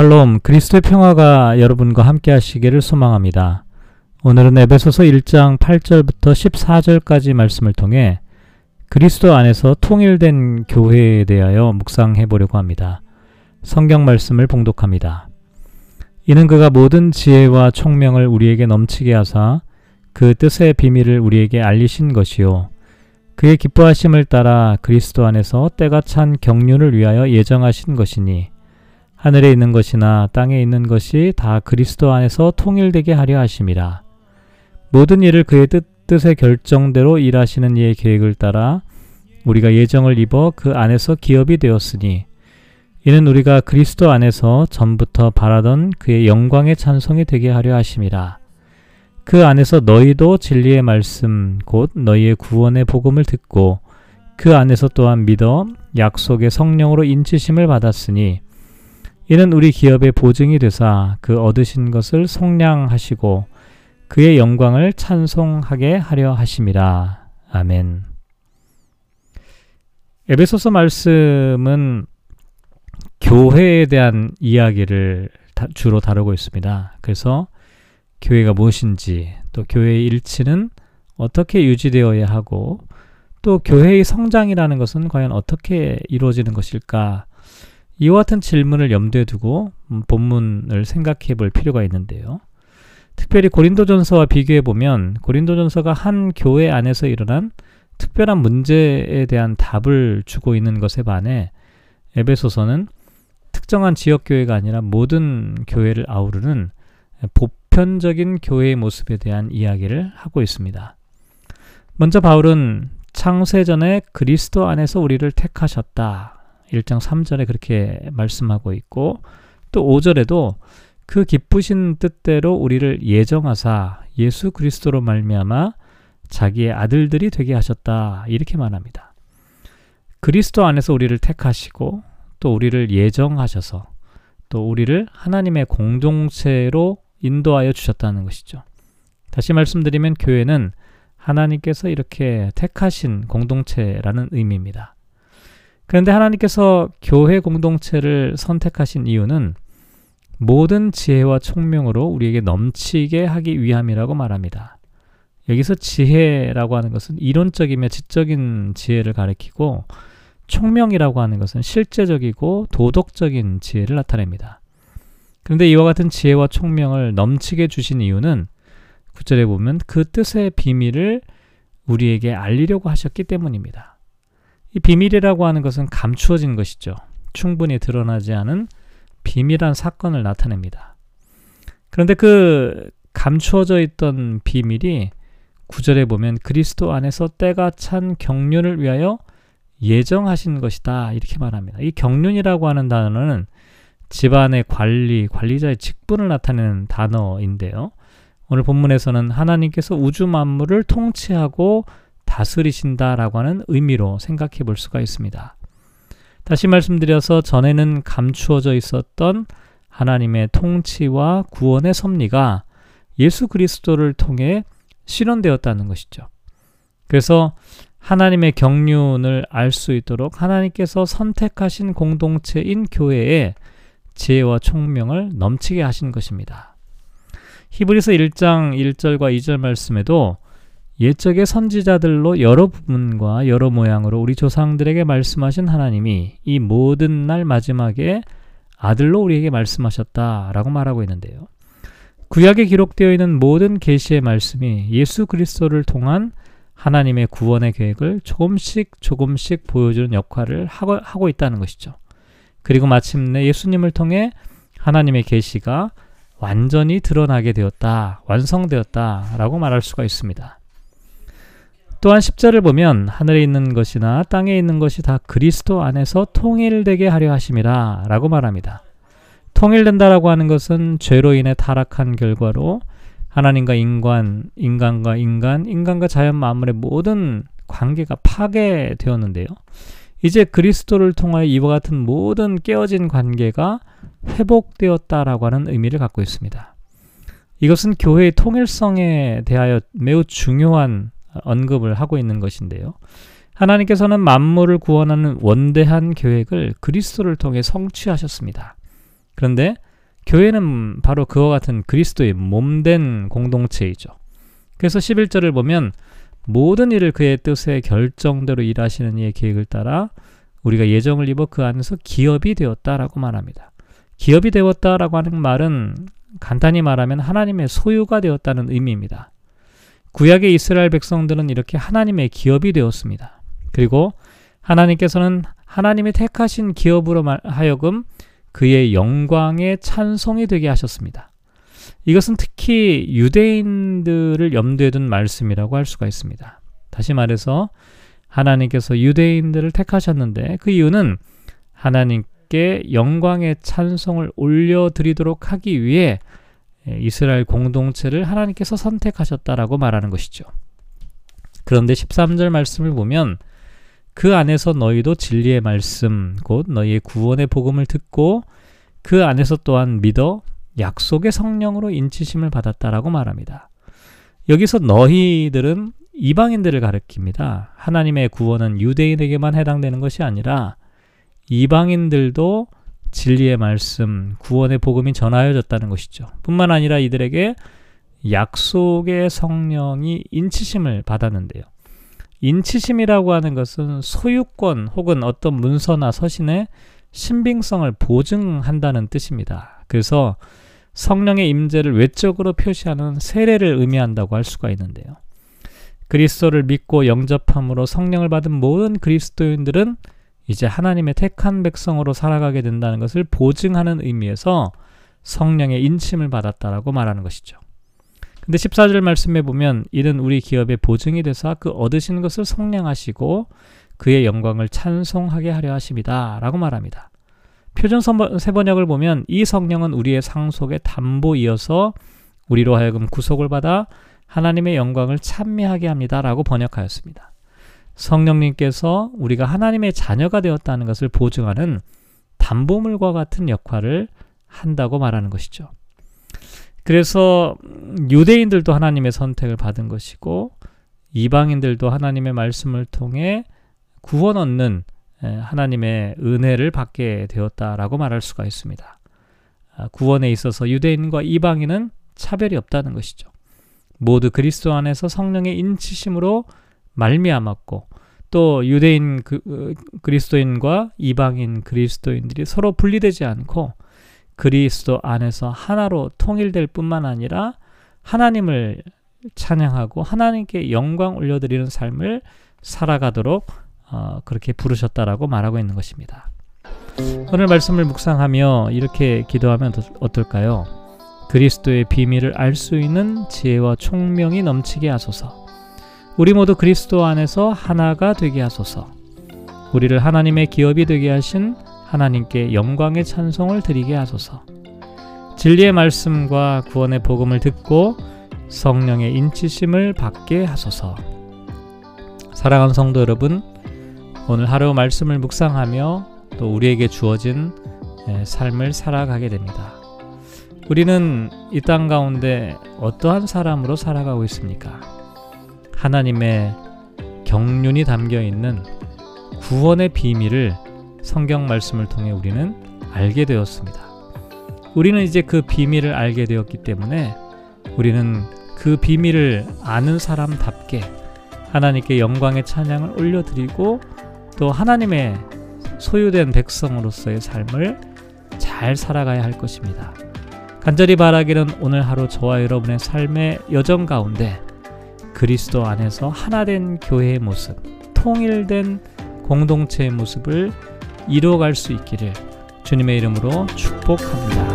샬롬, 그리스도의 평화가 여러분과 함께 하시기를 소망합니다. 오늘은 에베소서 1장 8절부터 14절까지 말씀을 통해 그리스도 안에서 통일된 교회에 대하여 묵상해 보려고 합니다. 성경 말씀을 봉독합니다. 이는 그가 모든 지혜와 총명을 우리에게 넘치게 하사 그 뜻의 비밀을 우리에게 알리신 것이요. 그의 기뻐하심을 따라 그리스도 안에서 때가 찬 경륜을 위하여 예정하신 것이니 하늘에 있는 것이나 땅에 있는 것이 다 그리스도 안에서 통일되게 하려 하심이라. 모든 일을 그의 뜻, 뜻의 결정대로 일하시는 이의 계획을 따라 우리가 예정을 입어 그 안에서 기업이 되었으니 이는 우리가 그리스도 안에서 전부터 바라던 그의 영광의 찬송이 되게 하려 하심이라. 그 안에서 너희도 진리의 말씀 곧 너희의 구원의 복음을 듣고 그 안에서 또한 믿어 약속의 성령으로 인치심을 받았으니 이는 우리 기업의 보증이 되사 그 얻으신 것을 속량하시고 그의 영광을 찬송하게 하려 하심이라. 아멘. 에베소서 말씀은 교회에 대한 이야기를 주로 다루고 있습니다. 그래서 교회가 무엇인지 또 교회의 일치는 어떻게 유지되어야 하고 또 교회의 성장이라는 것은 과연 어떻게 이루어지는 것일까? 이와 같은 질문을 염두에 두고 음, 본문을 생각해 볼 필요가 있는데요. 특별히 고린도전서와 비교해 보면 고린도전서가 한 교회 안에서 일어난 특별한 문제에 대한 답을 주고 있는 것에 반해 에베소서는 특정한 지역 교회가 아니라 모든 교회를 아우르는 보편적인 교회의 모습에 대한 이야기를 하고 있습니다. 먼저 바울은 창세전에 그리스도 안에서 우리를 택하셨다. 1장 3절에 그렇게 말씀하고 있고 또 5절에도 그 기쁘신 뜻대로 우리를 예정하사 예수 그리스도로 말미암아 자기의 아들들이 되게 하셨다. 이렇게 말합니다. 그리스도 안에서 우리를 택하시고 또 우리를 예정하셔서 또 우리를 하나님의 공동체로 인도하여 주셨다는 것이죠. 다시 말씀드리면 교회는 하나님께서 이렇게 택하신 공동체라는 의미입니다. 그런데 하나님께서 교회 공동체를 선택하신 이유는 모든 지혜와 총명으로 우리에게 넘치게 하기 위함이라고 말합니다. 여기서 지혜라고 하는 것은 이론적이며 지적인 지혜를 가리키고 총명이라고 하는 것은 실제적이고 도덕적인 지혜를 나타냅니다. 그런데 이와 같은 지혜와 총명을 넘치게 주신 이유는 구절에 보면 그 뜻의 비밀을 우리에게 알리려고 하셨기 때문입니다. 이 비밀이라고 하는 것은 감추어진 것이죠. 충분히 드러나지 않은 비밀한 사건을 나타냅니다. 그런데 그 감추어져 있던 비밀이 구절에 보면 그리스도 안에서 때가 찬 경륜을 위하여 예정하신 것이다. 이렇게 말합니다. 이 경륜이라고 하는 단어는 집안의 관리, 관리자의 직분을 나타내는 단어인데요. 오늘 본문에서는 하나님께서 우주 만물을 통치하고 다스리신다라고 하는 의미로 생각해 볼 수가 있습니다. 다시 말씀드려서 전에는 감추어져 있었던 하나님의 통치와 구원의 섭리가 예수 그리스도를 통해 실현되었다는 것이죠. 그래서 하나님의 경륜을 알 수 있도록 하나님께서 선택하신 공동체인 교회에 지혜와 총명을 넘치게 하신 것입니다. 히브리서 1장 1절과 2절 말씀에도 옛적의 선지자들로 여러 부분과 여러 모양으로 우리 조상들에게 말씀하신 하나님이 이 모든 날 마지막에 아들로 우리에게 말씀하셨다라고 말하고 있는데요. 구약에 기록되어 있는 모든 계시의 말씀이 예수 그리스도를 통한 하나님의 구원의 계획을 조금씩 조금씩 보여주는 역할을 하고, 있다는 것이죠. 그리고 마침내 예수님을 통해 하나님의 계시가 완전히 드러나게 되었다, 완성되었다라고 말할 수가 있습니다. 또한 십자를 보면 하늘에 있는 것이나 땅에 있는 것이 다 그리스도 안에서 통일되게 하려 하심이라 라고 말합니다. 통일된다라고 하는 것은 죄로 인해 타락한 결과로 하나님과 인간, 인간과 인간, 인간과 자연 만물의 모든 관계가 파괴되었는데요. 이제 그리스도를 통하여 이와 같은 모든 깨어진 관계가 회복되었다라고 하는 의미를 갖고 있습니다. 이것은 교회의 통일성에 대하여 매우 중요한 언급을 하고 있는 것인데요. 하나님께서는 만물을 구원하는 원대한 계획을 그리스도를 통해 성취하셨습니다. 그런데 교회는 바로 그와 같은 그리스도의 몸된 공동체이죠. 그래서 11절을 보면 모든 일을 그의 뜻에 결정대로 일하시는 이의 계획을 따라 우리가 예정을 입어 그 안에서 기업이 되었다라고 말합니다. 기업이 되었다라고 하는 말은 간단히 말하면 하나님의 소유가 되었다는 의미입니다. 구약의 이스라엘 백성들은 이렇게 하나님의 기업이 되었습니다. 그리고 하나님께서는 하나님이 택하신 기업으로 하여금 그의 영광의 찬송이 되게 하셨습니다. 이것은 특히 유대인들을 염두에 둔 말씀이라고 할 수가 있습니다. 다시 말해서 하나님께서 유대인들을 택하셨는데 그 이유는 하나님께 영광의 찬송을 올려드리도록 하기 위해 이스라엘 공동체를 하나님께서 선택하셨다라고 말하는 것이죠. 그런데 13절 말씀을 보면 그 안에서 너희도 진리의 말씀 곧 너희의 구원의 복음을 듣고 그 안에서 또한 믿어 약속의 성령으로 인치심을 받았다라고 말합니다. 여기서 너희들은 이방인들을 가리킵니다. 하나님의 구원은 유대인에게만 해당되는 것이 아니라 이방인들도 진리의 말씀, 구원의 복음이 전하여졌다는 것이죠. 뿐만 아니라 이들에게 약속의 성령이 인치심을 받았는데요. 인치심이라고 하는 것은 소유권 혹은 어떤 문서나 서신의 신빙성을 보증한다는 뜻입니다. 그래서 성령의 임재를 외적으로 표시하는 세례를 의미한다고 할 수가 있는데요. 그리스도를 믿고 영접함으로 성령을 받은 모든 그리스도인들은 이제 하나님의 택한 백성으로 살아가게 된다는 것을 보증하는 의미에서 성령의 인침을 받았다라고 말하는 것이죠. 근데 14절 말씀에 보면 이는 우리 기업의 보증이 되사 그 얻으시는 것을 성량하시고 그의 영광을 찬송하게 하려 하십니다. 라고 말합니다. 표준 세번역을 보면 이 성령은 우리의 상속의 담보이어서 우리로 하여금 구속을 받아 하나님의 영광을 찬미하게 합니다. 라고 번역하였습니다. 성령님께서 우리가 하나님의 자녀가 되었다는 것을 보증하는 담보물과 같은 역할을 한다고 말하는 것이죠. 그래서 유대인들도 하나님의 선택을 받은 것이고 이방인들도 하나님의 말씀을 통해 구원 얻는 하나님의 은혜를 받게 되었다라고 말할 수가 있습니다. 아, 구원에 있어서 유대인과 이방인은 차별이 없다는 것이죠. 모두 그리스도 안에서 성령의 인치심으로 말미암았고 또 유대인 그, 어, 그리스도인과 이방인 그리스도인들이 서로 분리되지 않고 그리스도 안에서 하나로 통일될 뿐만 아니라 하나님을 찬양하고 하나님께 영광 올려드리는 삶을 살아가도록 어, 그렇게 부르셨다라고 말하고 있는 것입니다. 오늘 말씀을 묵상하며 이렇게 기도하면 어떨까요? 그리스도의 비밀을 알 수 있는 지혜와 총명이 넘치게 하소서. 우리 모두 그리스도 안에서 하나가 되게 하소서. 우리를 하나님의 기업이 되게 하신 하나님께 영광의 찬송을 드리게 하소서. 진리의 말씀과 구원의 복음을 듣고 성령의 인치심을 받게 하소서. 사랑하는 성도 여러분, 오늘 하루 말씀을 묵상하며 또 우리에게 주어진 예, 삶을 살아가게 됩니다. 우리는 이 땅 가운데 어떠한 사람으로 살아가고 있습니까? 하나님의 경륜이 담겨 있는 구원의 비밀을 성경 말씀을 통해 우리는 알게 되었습니다. 우리는 이제 그 비밀을 알게 되었기 때문에 우리는 그 비밀을 아는 사람답게 하나님께 영광의 찬양을 올려드리고 또 하나님의 소유된 백성으로서의 삶을 잘 살아가야 할 것입니다. 간절히 바라기는 오늘 하루 저와 여러분의 삶의 여정 가운데 그리스도 안에서 하나된 교회의 모습, 통일된 공동체의 모습을 이루어갈 수 있기를 주님의 이름으로 축복합니다.